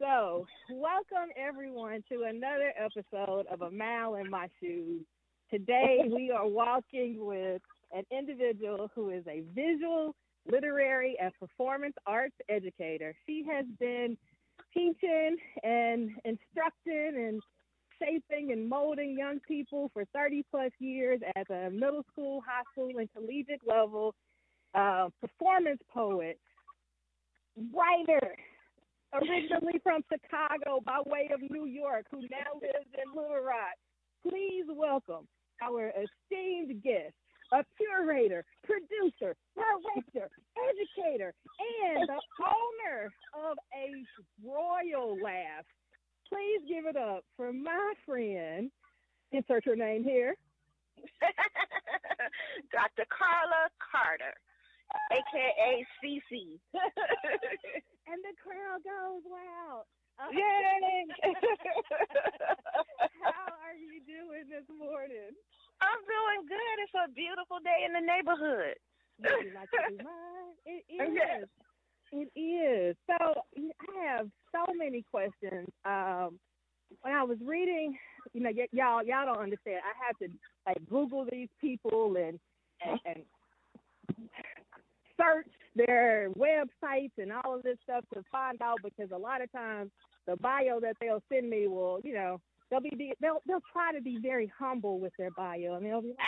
So, welcome everyone to another episode of A Mile in My Shoes. Today, we are walking with an individual who is a visual, literary, and performance arts educator. She has been teaching and instructing and shaping and molding young people for 30 plus years at the middle school, high school, and collegiate level. Uh, performance poet, writer, originally from Chicago by way of New York, who now lives in Little Rock. Please welcome our esteemed guest, a curator, producer, director, educator, and the owner of a royal laugh. Please give it up for my friend, insert her name here, Dr. Carla Carter, aka CC. and the crowd goes wild. Uh, Yay! How are you doing this morning? I'm doing good. It's a beautiful day in the neighborhood. Would you like to be mine? It Yes. is. It is. So I have so many questions. Um, when I was reading, you know, y- y'all y'all don't understand. I had to like Google these people and and, and search their websites and all of this stuff to find out because a lot of times the bio that they'll send me will, you know, they'll be they'll they'll try to be very humble with their bio and they'll be like,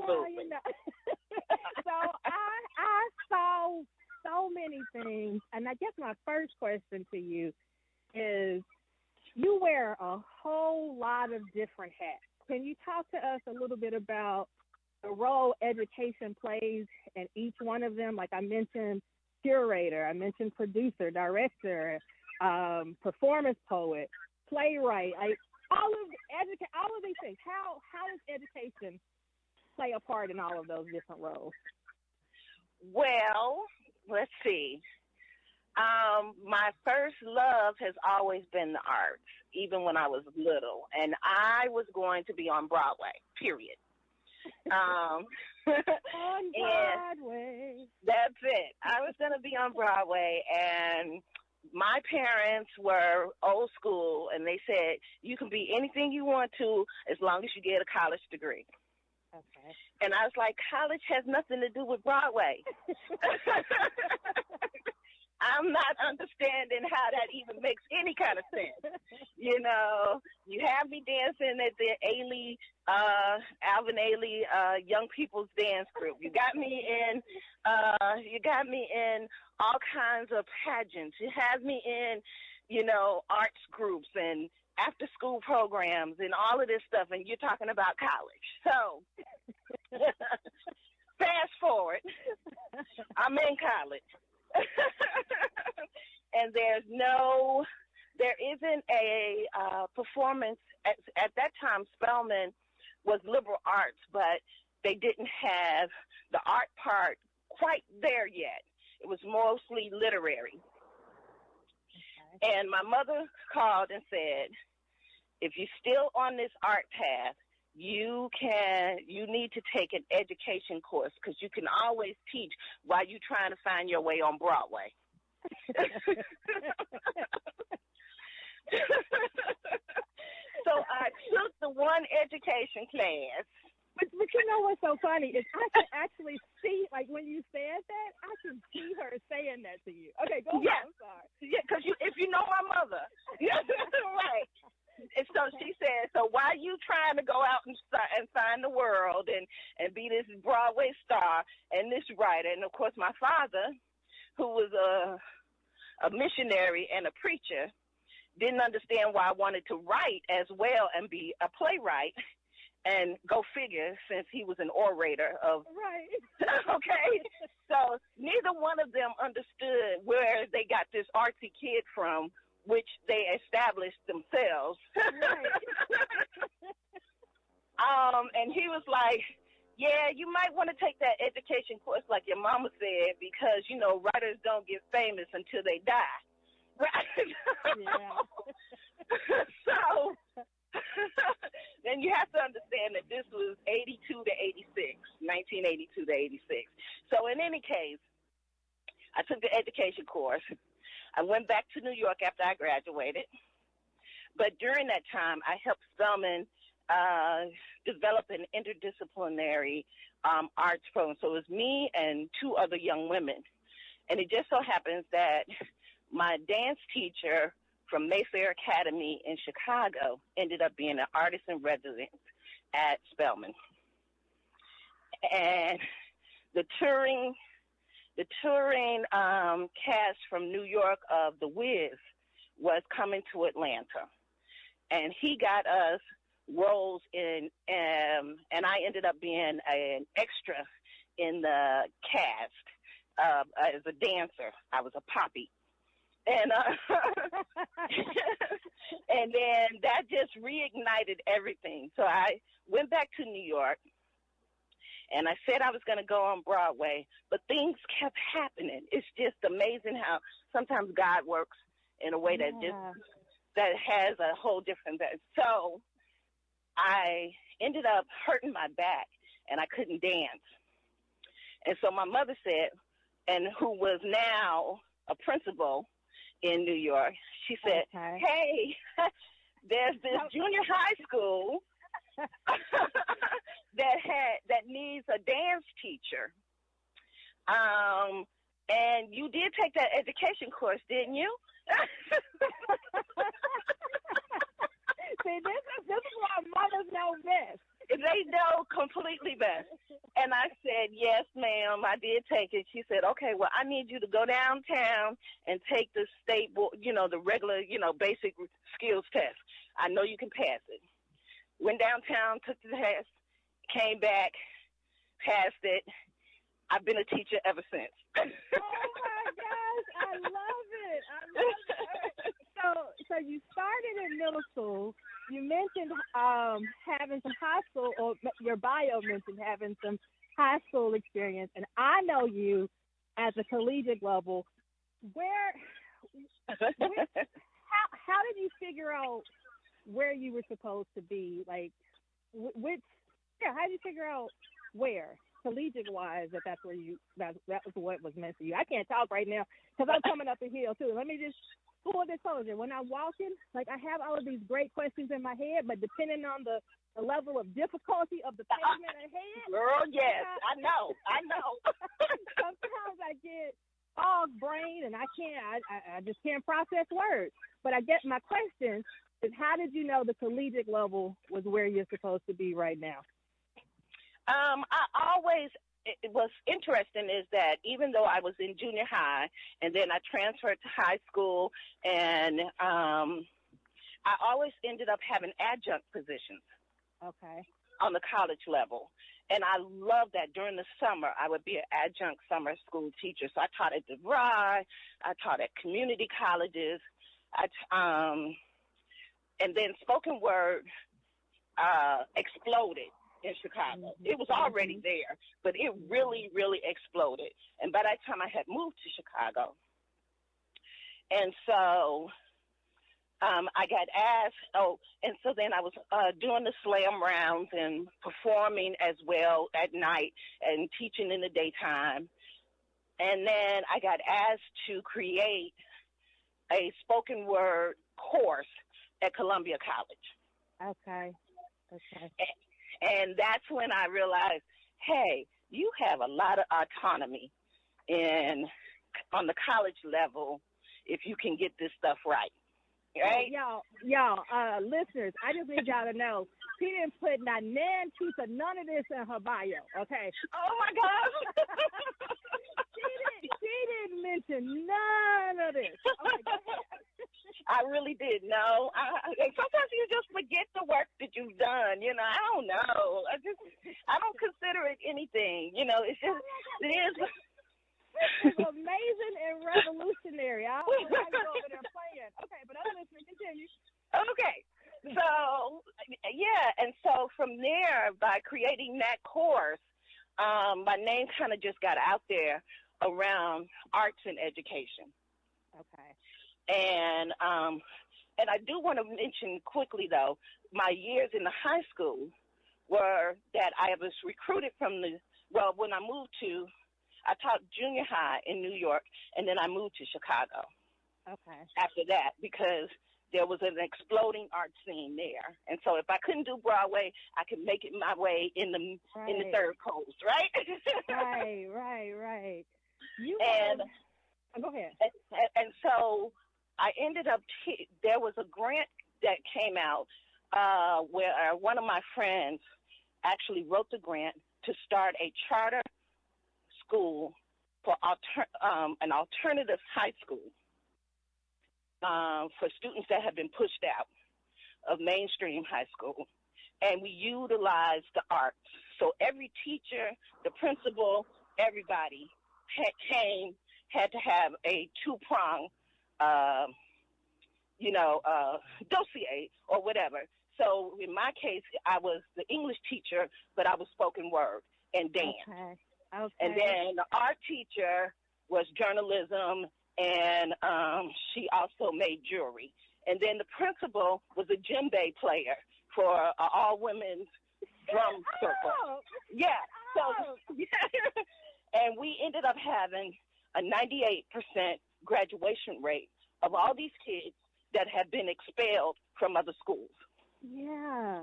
Absolutely. you know. so I I saw so many things, and I guess my first question to you is: You wear a whole lot of different hats. Can you talk to us a little bit about the role education plays in each one of them? Like I mentioned, curator. I mentioned producer, director, um, performance poet, playwright. All of educa- all of these things. How how does education play a part in all of those different roles? Well, let's see. Um, my first love has always been the arts, even when I was little, and I was going to be on Broadway. Period. Um, On and Broadway. that's it. I was going to be on Broadway, and my parents were old school, and they said you can be anything you want to as long as you get a college degree. Okay. And I was like, college has nothing to do with Broadway. I'm not understanding how that even makes any kind of sense. You know, you have me dancing at the Ailey, uh, Alvin Ailey, uh, Young People's Dance Group. You got me in, uh, you got me in all kinds of pageants. You have me in, you know, arts groups and after school programs and all of this stuff. And you're talking about college. So, fast forward, I'm in college. and there's no, there isn't a uh, performance. At, at that time, Spelman was liberal arts, but they didn't have the art part quite there yet. It was mostly literary. And my mother called and said, if you're still on this art path, you can you need to take an education course because you can always teach while you're trying to find your way on Broadway. so I took the one education class. But, but you know what's so funny is I can actually see, like when you said that, I can see her saying that to you. Okay, go Yeah. on. I'm sorry. Yeah, because you, if you know my mother, right. And so she said, so why you trying to go out and and find the world and and be this Broadway star and this writer? And of course, my father, who was a a missionary and a preacher, didn't understand why I wanted to write as well and be a playwright. And go figure, since he was an orator of Right. okay. So neither one of them understood where they got this artsy kid from, which they established themselves. Right. um, and he was like, "Yeah, you might want to take that education course, like your mama said, because you know writers don't get famous until they die." Right. Yeah. so then you have to understand that this was 82 to 86, 1982 to 86. So in any case, I took the education course. I went back to New York after I graduated. But during that time, I helped Spelman uh, develop an interdisciplinary um, arts program. So it was me and two other young women. And it just so happens that my dance teacher from Mayfair Academy in Chicago ended up being an artist in residence at Spelman. And the touring the touring um, cast from New York of The Wiz was coming to Atlanta, and he got us roles in, um, and I ended up being an extra in the cast uh, as a dancer. I was a poppy, and uh, and then that just reignited everything. So I went back to New York and I said I was going to go on Broadway, but things kept happening. It's just amazing how sometimes God works in a way that just that has a whole different. So I ended up hurting my back, and I couldn't dance. And so my mother said, and who was now a principal in New York, she said, okay. "Hey, there's this junior high school." that had that needs a dance teacher. Um, and you did take that education course, didn't you? See, this is this is why mothers know best. They know completely best. And I said, Yes, ma'am, I did take it. She said, Okay, well I need you to go downtown and take the state board you know, the regular, you know, basic skills test. I know you can pass it. Went downtown, took the test, came back, passed it. I've been a teacher ever since. oh my gosh, I love it. I love it. So, so you started in middle school. You mentioned um, having some high school, or your bio mentioned having some high school experience, and I know you as a collegiate level. Where, where how how did you figure out where you were supposed to be? Like, which yeah, how did you figure out where collegiate wise that that's where you that that was what was meant for you? I can't talk right now because I'm coming up the hill too. Let me just full disclosure. When I'm walking, like I have all of these great questions in my head, but depending on the the level of difficulty of the uh-uh. pavement ahead. Girl, yes, I know, I know. sometimes I get fog brain and I can't, I, I, I just can't process words. But I get my question is how did you know the collegiate level was where you're supposed to be right now? Um, I always it was interesting is that even though I was in junior high and then I transferred to high school and um I always ended up having adjunct positions. Okay. On the college level. And I love that during the summer I would be an adjunct summer school teacher. So I taught at DeVry, I taught at community colleges. I um and then spoken word uh exploded in Chicago. Mm-hmm. It was already mm-hmm. there, but it really, really exploded. And by that time, I had moved to Chicago. And so um, I got asked, oh, and so then I was uh, doing the slam rounds and performing as well at night and teaching in the daytime. And then I got asked to create a spoken word course at Columbia College. Okay. Okay. And that's when I realized, hey, you have a lot of autonomy in on the college level if you can get this stuff right. Right? Y'all, y'all, uh, listeners, I just need y'all to know she didn't put not nan piece of none of this in her bio, okay? Oh my gosh. she didn't she didn't mention none of this. Okay, I really did. No, I, sometimes you just forget the work that you've done. You know, I don't know. I just, I don't consider it anything. You know, it's just, it is. This is amazing and revolutionary. I don't know go over there playing. Okay, but I'm listening. Continue. Okay. So, yeah, and so from there, by creating that course, um, my name kind of just got out there around arts and education. Okay. And um, and I do want to mention quickly though, my years in the high school were that I was recruited from the well when I moved to I taught junior high in New York and then I moved to Chicago. Okay. After that, because there was an exploding art scene there, and so if I couldn't do Broadway, I could make it my way in the right. in the third coast, right? right, right, right. And oh, go ahead. And, and so I ended up. T- there was a grant that came out uh, where uh, one of my friends actually wrote the grant to start a charter school for alter, um, an alternative high school um, for students that have been pushed out of mainstream high school. And we utilized the arts. So every teacher, the principal, everybody had, came, had to have a two prong, uh, you know, uh, dossier or whatever. So in my case, I was the English teacher, but I was spoken word and dance. Okay. Okay. And then the art teacher was journalism, and um, she also made jewelry. And then the principal was a djembe player for uh, all women's drum circle. Oh, Yeah. oh. So, and we ended up having a 98% graduation rate of all these kids that had been expelled from other schools. yeah.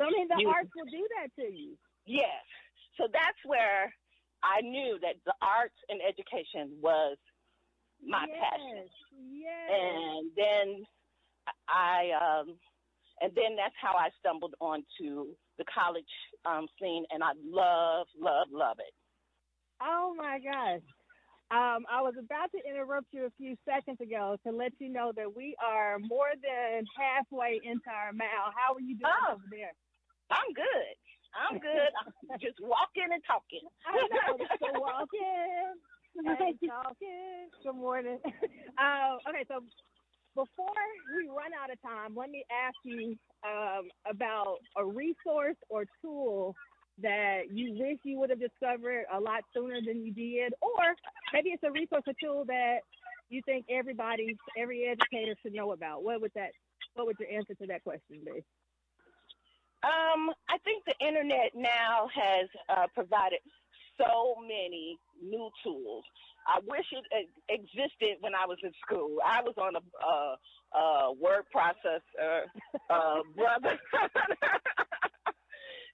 I mean, the You- arts will do that to you. Yes. So that's where I knew that the arts and education was my yes. passion. Yes. And then I, um, and then that's how I stumbled onto the college um, scene, and I love, love, love it. Oh my gosh. Um, I was about to interrupt you a few seconds ago to let you know that we are more than halfway into our mile. How are you doing Oh. over there? I'm good. I'm good. I'm just walking and talking. I know. So walking and talking. Good morning. Uh, okay, so before we run out of time, let me ask you um, about a resource or tool that you wish you would have discovered a lot sooner than you did, or maybe it's a resource or tool that you think everybody, every educator should know about. What would that? What would your answer to that question be? Um, I think the internet now has uh, provided so many new tools. I wish it existed when I was in school. I was on a uh, uh, word processor, uh, brother.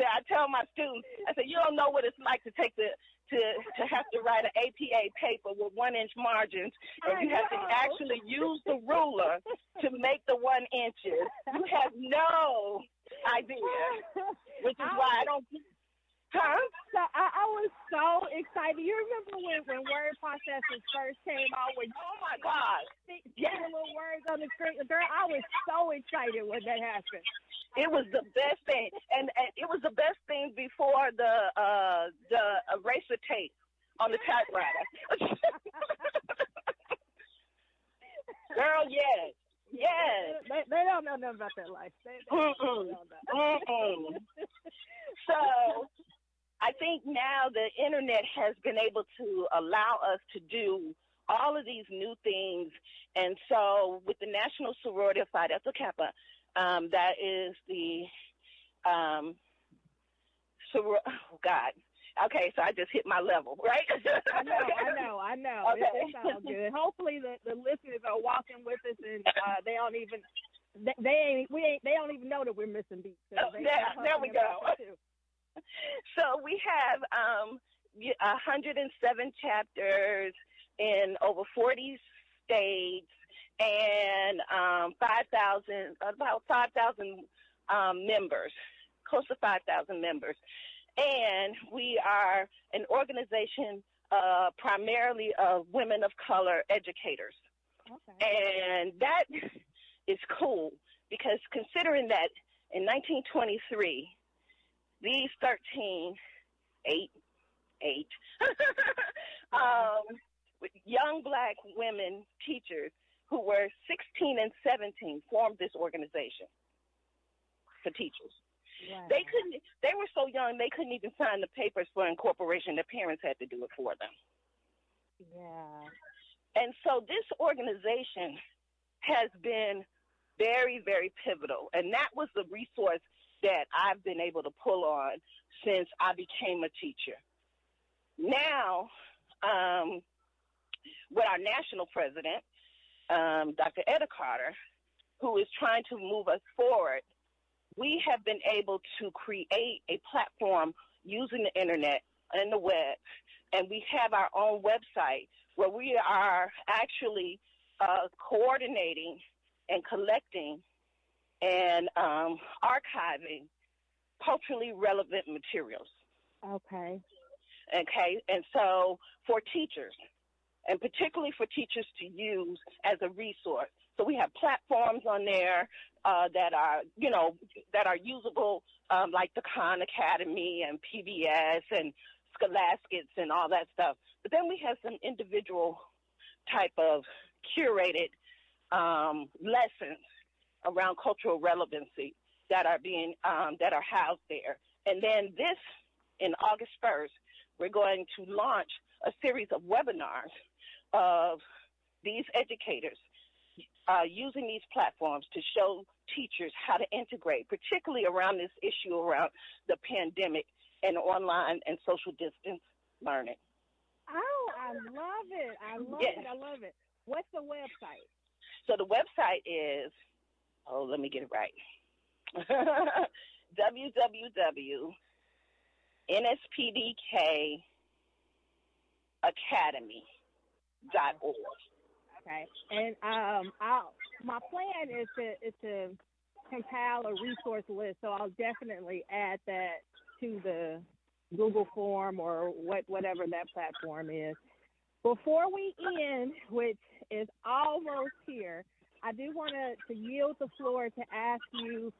I tell my students, I said, you don't know what it's like to take the to to have to write an APA paper with one inch margins, and I you have to actually use the ruler to make the one inches. You have no idea, which is why I don't. Huh? So I, I was so excited. You remember when, when word processors first came out when Oh my God! Yes. little words on the screen? Girl, I was so excited when that happened. It was the best thing, and, and it was the best thing before the uh the eraser tape on the typewriter. Girl, yes, yes. They, they don't know nothing about that life. They, they Mm-mm. that. Mm-mm. So, I think now the internet has been able to allow us to do all of these new things, and so with the National Sorority of Phi Delta Kappa, um, that is the um, oh God. Okay, so I just hit my level, right? I know, I know, I know. Okay. it's all good. Hopefully, the, the listeners are walking with us, and uh, they don't even they, they ain't we ain't they don't even know that we're missing beats. So Oh, there- there we go. so we have um, 107 chapters in over 40 states and um, 5,000, about 5,000 um, members, close to 5,000 members. And we are an organization uh, primarily of women of color educators. Okay. And that is cool because considering that in 1923, these 13, 8, 8, um, young black women teachers who were 16 and 17 formed this organization for teachers. Wow. They couldn't, they were so young, they couldn't even sign the papers for incorporation. Their parents had to do it for them. Yeah. And so this organization has been very, very pivotal. And that was the resource that I've been able to pull on since I became a teacher. Now, um, with our national president, um, Dr. Etta Carter, who is trying to move us forward, we have been able to create a platform using the internet and the web, and we have our own website where we are actually uh, coordinating and collecting and um, archiving culturally relevant materials. Okay. Okay, and so for teachers, and particularly for teachers to use as a resource. So we have platforms on there uh, that are, you know, that are usable, um, like the Khan Academy and PBS and Scholastics and all that stuff. But then we have some individual type of curated um, lessons around cultural relevancy that are being um, that are housed there. And then this, in August 1st, we're going to launch a series of webinars of these educators uh, using these platforms to show teachers how to integrate, particularly around this issue around the pandemic and online and social distance learning. Oh, I love it. I love yes. it. I love it. What's the website? So the website is, oh, let me get it right. www.nspdkacademy.org. Okay, and um, I'll, my plan is to is to compile a resource list, so I'll definitely add that to the Google form or what whatever that platform is. Before we end, which is almost here, I do want to, to yield the floor to ask you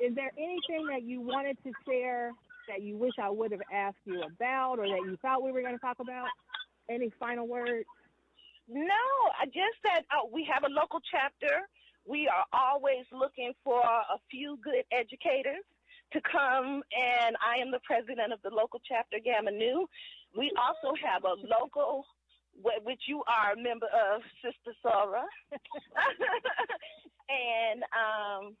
is there anything that you wanted to share that you wish I would have asked you about or that you thought we were going to talk about? Any final words? No, I just said oh, we have a local chapter. We are always looking for a few good educators to come, and I am the president of the local chapter, Gamma Nu. We also have a local, which you are a member of, Sister Sora, and um,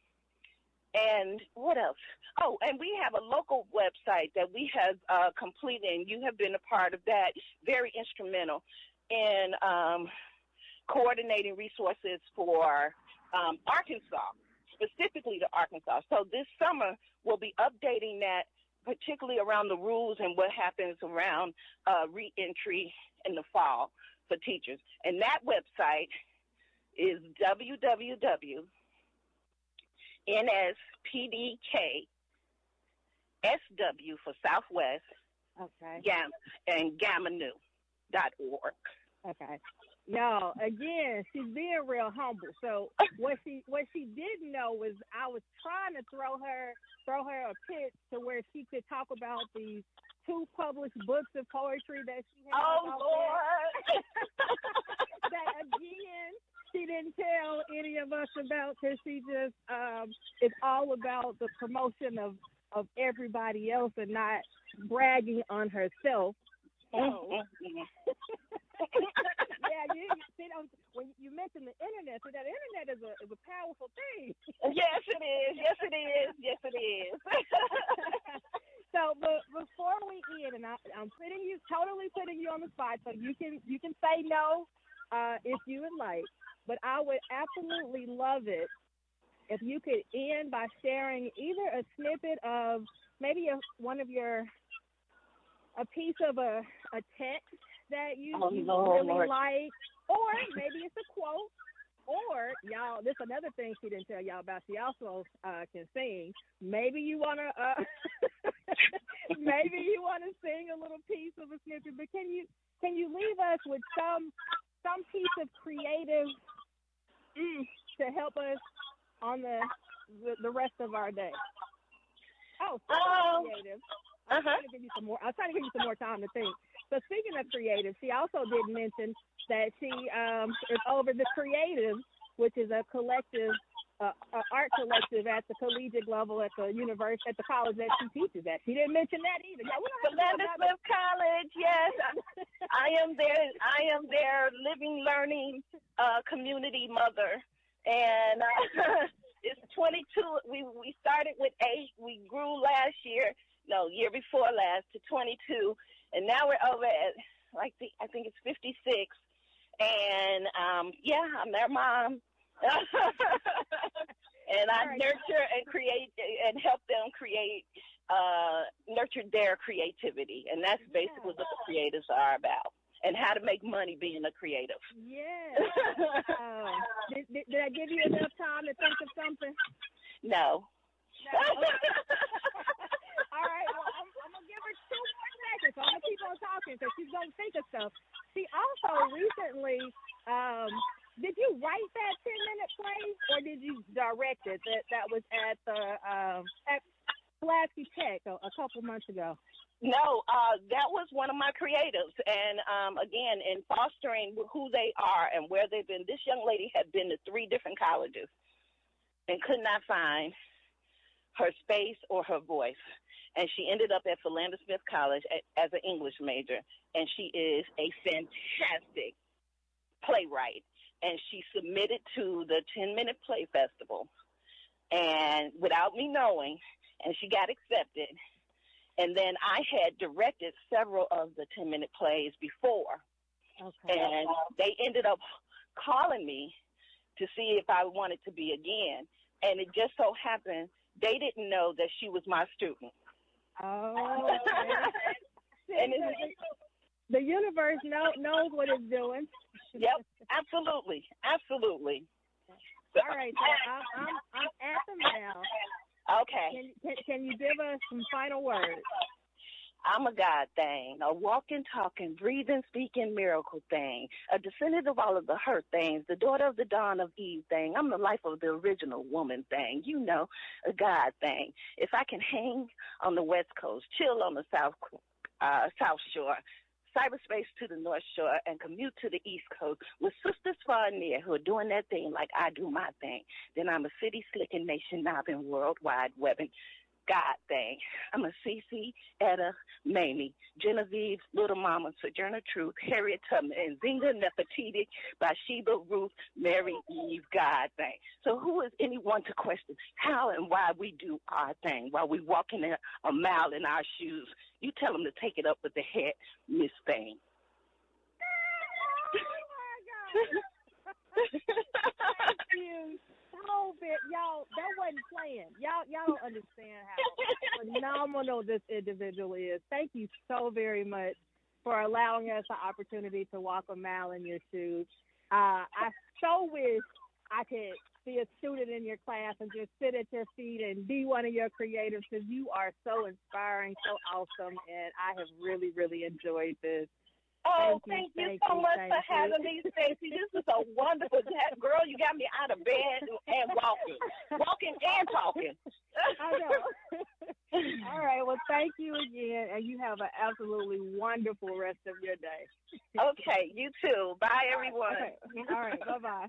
and what else? Oh, and we have a local website that we have uh, completed, and you have been a part of that. Very instrumental in um, coordinating resources for um, Arkansas, specifically to Arkansas. So this summer, we'll be updating that, particularly around the rules and what happens around uh, reentry in the fall for teachers. And that website is www NSPDK SW for Southwest. Okay. Gamma, and GammaNu.org. Okay. No, again, she's being real humble. So what she what she didn't know was I was trying to throw her throw her a pitch to where she could talk about the two published books of poetry that she has. Oh Lord! that again she didn't tell any of us about because she just um it's all about the promotion of of everybody else and not bragging on herself. So, yeah, you, you know, when you mentioned the internet, so that internet is a is a powerful thing. yes, it is. Yes, it is. Yes, it is. so, but before we end, and I, I'm putting you totally putting you on the spot, so you can you can say no uh, if you would like. But I would absolutely love it if you could end by sharing either a snippet of maybe a, one of your a piece of a a text that you, oh, you Lord, really Lord. like, or maybe it's a quote, or y'all. This another thing she didn't tell y'all about. She also uh, can sing. Maybe you wanna uh, maybe you wanna sing a little piece of a snippet, but can you can you leave us with some some piece of creative mm, to help us on the, the, the rest of our day. Oh, um, creative. I was uh-huh. trying to give you some more. I was trying to give you some more time to think. So speaking of creative, she also did mention that she um, is over the creative, which is a collective, uh, a art collective at the collegiate level at the university, at the college that she teaches at. She didn't mention that either. Yeah, we don't Philander Smith College. Yes, I am there. I am their living, learning uh, community mother, and uh, it's 22. We we started with eight. We grew last year, no, year before last to 22, and now we're over at like the, I think it's 56, and um, yeah, I'm their mom. and I Right. nurture and create and help them create, uh, nurture their creativity, and that's basically what the creatives are about, and how to make money being a creative. Yeah. Oh. did, did, did I give you enough time to think of something? no. No. All right. Well, I'm, I'm gonna give her two more seconds. So I'm gonna because she's gonna think of stuff. She also recently, um, did you write that ten minute play or did you direct it? That that was at the um at Pulaski Tech a, a couple months ago. No, uh, that was one of my creatives. And um, again, in fostering who they are and where they've been, this young lady had been to three different colleges and could not find her space or her voice. And she ended up at Philander Smith College as an English major. And she is a fantastic playwright. And she submitted to the 10 Minute Play Festival. And without me knowing, and she got accepted. And then I had directed several of the 10 minute plays before. Okay. And they ended up calling me to see if I wanted to be again. And it just so happened they didn't know that she was my student. Oh. And the universe know, knows what it's doing. yep, absolutely, absolutely. All right. So I'm, I'm, I'm at the mail. Okay. Can, can, can you give us some final words? I'm a God thing, a walking, talking, breathing, speaking miracle thing, a descendant of all of the hurt things, the daughter of the dawn of Eve thing. I'm the life of the original woman thing, you know, a God thing. If I can hang on the West Coast, chill on the South uh, South Shore, cyberspace to the North Shore, and commute to the East Coast with sisters far and near who are doing their thing like I do my thing, then I'm a city slicking nation knobbing worldwide webbing. God thing. I'm a Cece, Etta, Mamie, Genevieve, Little Mama, Sojourner Truth, Harriet Tubman, and Zinga Nefertiti, Bathsheba, Ruth, Mary, Eve, God thing. So who is anyone to question how and why we do our thing while we walking a, a mile in our shoes? You tell them to take it up with the head, Miss Thing. Oh, Thank you bit, y'all. That wasn't playing. Y'all, y'all don't understand how phenomenal this individual is. Thank you so very much for allowing us the opportunity to walk a mile in your shoes. Uh, I so wish I could be a student in your class and just sit at your feet and be one of your creators because you are so inspiring, so awesome, and I have really, really enjoyed this. Oh, Thank thank you, thank so you, much for having me, Stacey. This is a wonderful girl. You got me out of bed and walking, walking and talking. I know. All right. Well, thank you again, and you have an absolutely wonderful rest of your day. okay, you too. Bye, everyone. Okay. All right. Bye bye.